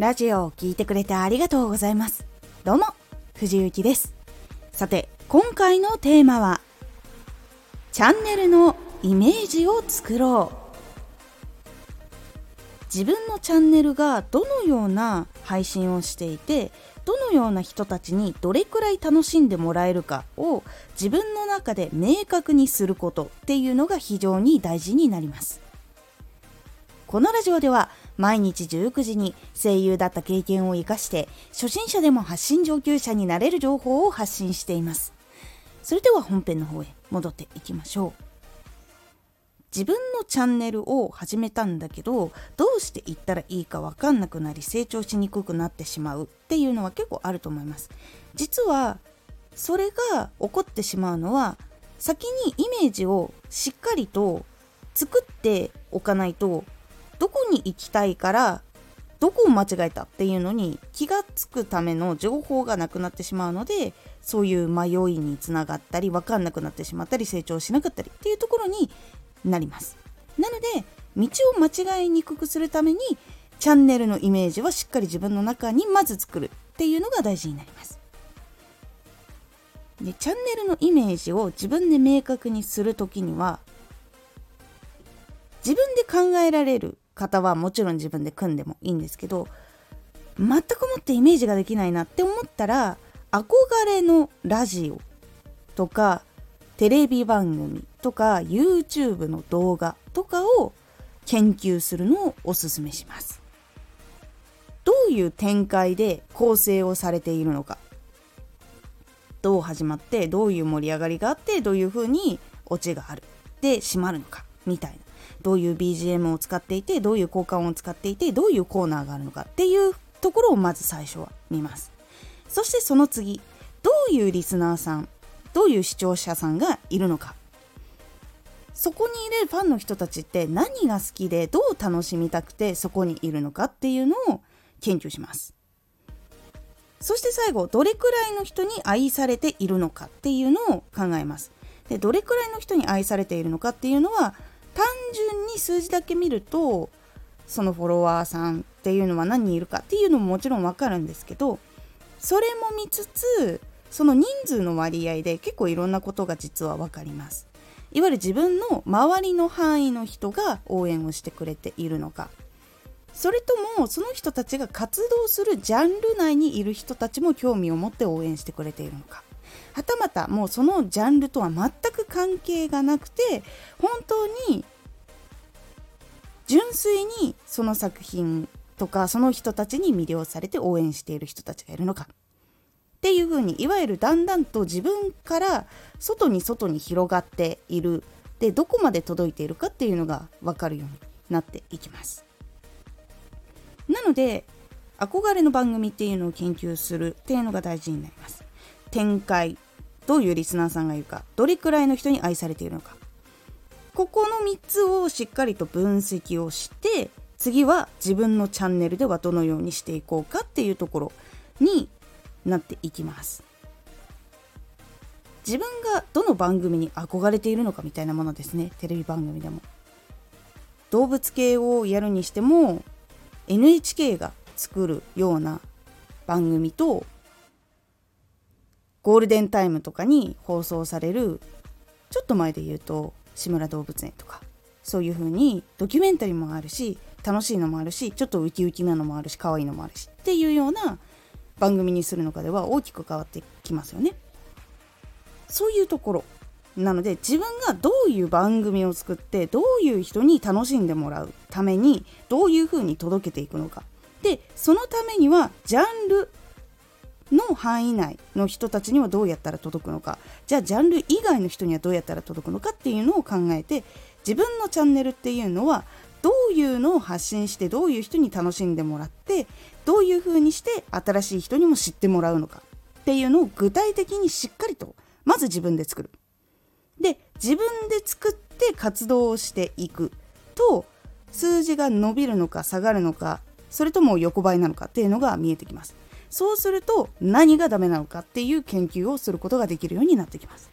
ラジオを聴いてくれてありがとうございます。どうも藤幸です。さて今回のテーマはチャンネルのイメージを作ろう。自分のチャンネルがどのような配信をしていてどのような人たちにどれくらい楽しんでもらえるかを自分の中で明確にすることっていうのが非常に大事になります。このラジオでは毎日19時に声優だった経験を生かして初心者でも発信上級者になれる情報を発信しています。それでは本編の方へ戻っていきましょう。自分のチャンネルを始めたんだけどどうしていったらいいか分かんなくなり成長しにくくなってしまうっていうのは結構あると思います。実はそれが起こってしまうのは先にイメージをしっかりと作っておかないとどこに行きたいからどこを間違えたっていうのに気がつくための情報がなくなってしまうのでそういう迷いにつながったり分かんなくなってしまったり成長しなかったりっていうところになります。なので道を間違いにくくするためにチャンネルのイメージはしっかり自分の中にまず作るっていうのが大事になります。でチャンネルのイメージを自分で明確にする時には自分で考えられる方はもちろん自分で組んでもいいんですけど全くもってイメージができないなって思ったら憧れのラジオとかテレビ番組とか YouTube の動画とかを研究するのをおすすめします。どういう展開で構成をされているのか。どう始まってどういう盛り上がりがあってどういう風にオチがある。で閉まるのか。みたいな。どういう BGM を使っていてどういう効果音を使っていてどういうコーナーがあるのかっていうところをまず最初は見ます。そしてその次どういうリスナーさんどういう視聴者さんがいるのか。そこにいるファンの人たちって何が好きでどう楽しみたくてそこにいるのかっていうのを研究します。そして最後どれくらいの人に愛されているのかっていうのを考えます。でどれくらいの人に愛されているのかっていうのは数字だけ見るとそのフォロワーさんっていうのは何人いるかっていうのももちろんわかるんですけどそれも見つつその人数の割合で結構いろんなことが実は分かります。いわゆる自分の周りの範囲の人が応援をしてくれているのか。それともその人たちが活動するジャンル内にいる人たちも興味を持って応援してくれているのか。はたまたもうそのジャンルとは全く関係がなくて本当に純粋にその作品とかその人たちに魅了されて応援している人たちがいるのか。っていう風にいわゆるだんだんと自分から外に外に広がっている。でどこまで届いているかっていうのが分かるようになっていきます。なので憧れの番組っていうのを研究するっていうのが大事になります。展開どういうリスナーさんがいるかどれくらいの人に愛されているのか。ここの3つをしっかりと分析をして次は自分のチャンネルではどのようにしていこうかっていうところになっていきます。自分がどの番組に憧れているのかみたいなものですね。テレビ番組でも。動物系をやるにしても NHK が作るような番組とゴールデンタイムとかに放送されるちょっと前で言うと志村動物園とかそういう風にドキュメンタリーもあるし楽しいのもあるしちょっとウキウキなのもあるし可愛いのもあるしっていうような番組にするのかでは大きく変わってきますよね。そういうところなので自分がどういう番組を作ってどういう人に楽しんでもらうためにどういうふうに届けていくのかでそのためにはジャンルの範囲内の人たちにはどうやったら届くのかじゃあジャンル以外の人にはどうやったら届くのかっていうのを考えて自分のチャンネルっていうのはどういうのを発信してどういう人に楽しんでもらってどういうふうにして新しい人にも知ってもらうのかっていうのを具体的にしっかりとまず自分で作る。で自分で作って活動をしていくと数字が伸びるのか下がるのかそれとも横ばいなのかっていうのが見えてきます。そうすると何がダメなのかっていう研究をすることができるようになってきます。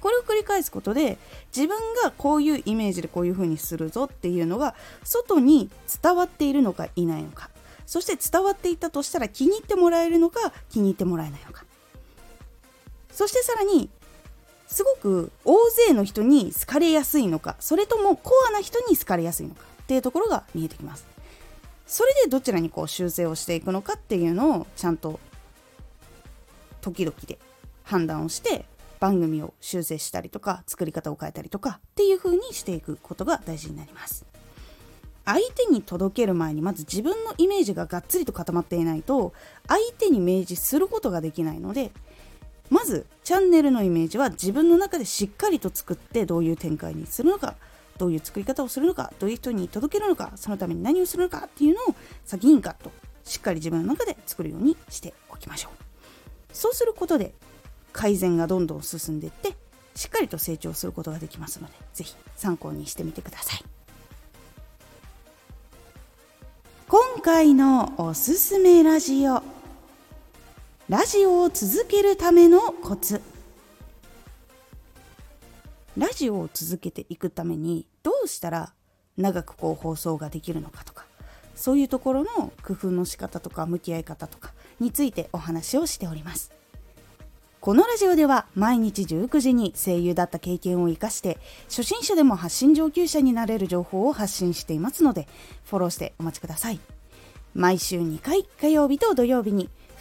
これを繰り返すことで自分がこういうイメージでこういう風にするぞっていうのが外に伝わっているのかいないのか。そして伝わっていたとしたら気に入ってもらえるのか気に入ってもらえないのか。そしてさらにすごく大勢の人に好かれやすいのかそれともコアな人に好かれやすいのかっていうところが見えてきます。それでどちらにこう修正をしていくのかっていうのをちゃんと時々で判断をして番組を修正したりとか作り方を変えたりとかっていう風にしていくことが大事になります。相手に届ける前にまず自分のイメージががっつりと固まっていないと相手に明示することができないのでまずチャンネルのイメージは自分の中でしっかりと作ってどういう展開にするのかどういう作り方をするのかどういう人に届けるのかそのために何をするのかっていうのを先にガッとしっかり自分の中で作るようにしておきましょう。そうすることで改善がどんどん進んでいってしっかりと成長することができますので是非参考にしてみてください。今回のおすすめラジオ。ラジオを続けるためのコツ。ラジオを続けていくためにどうしたら長くこう放送ができるのかとかそういうところの工夫の仕方とか向き合い方とかについてお話をしております。このラジオでは毎日19時に声優だった経験を生かして初心者でも発信上級者になれる情報を発信していますのでフォローしてお待ちください。毎週2回火曜日と土曜日に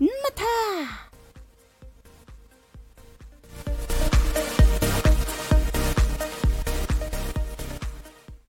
また